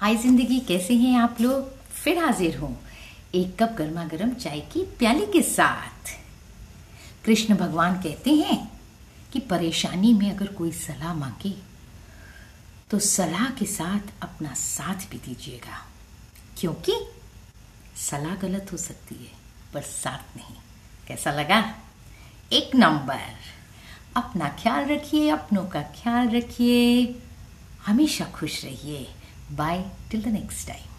हाय ज़िंदगी, कैसे हैं आप लोग? फिर हाजिर हूँ। एक कप गर्मा गर्म चाय की प्याली के साथ। कृष्ण भगवान कहते हैं कि परेशानी में अगर कोई सलाह मांगे तो सलाह के साथ अपना साथ भी दीजिएगा। क्योंकि सलाह गलत हो सकती है, पर साथ नहीं। कैसा लगा? एक नंबर। अपना ख्याल रखिए, अपनों का ख्याल रखिए। हमेशा खुश रहिए। Bye till the next time.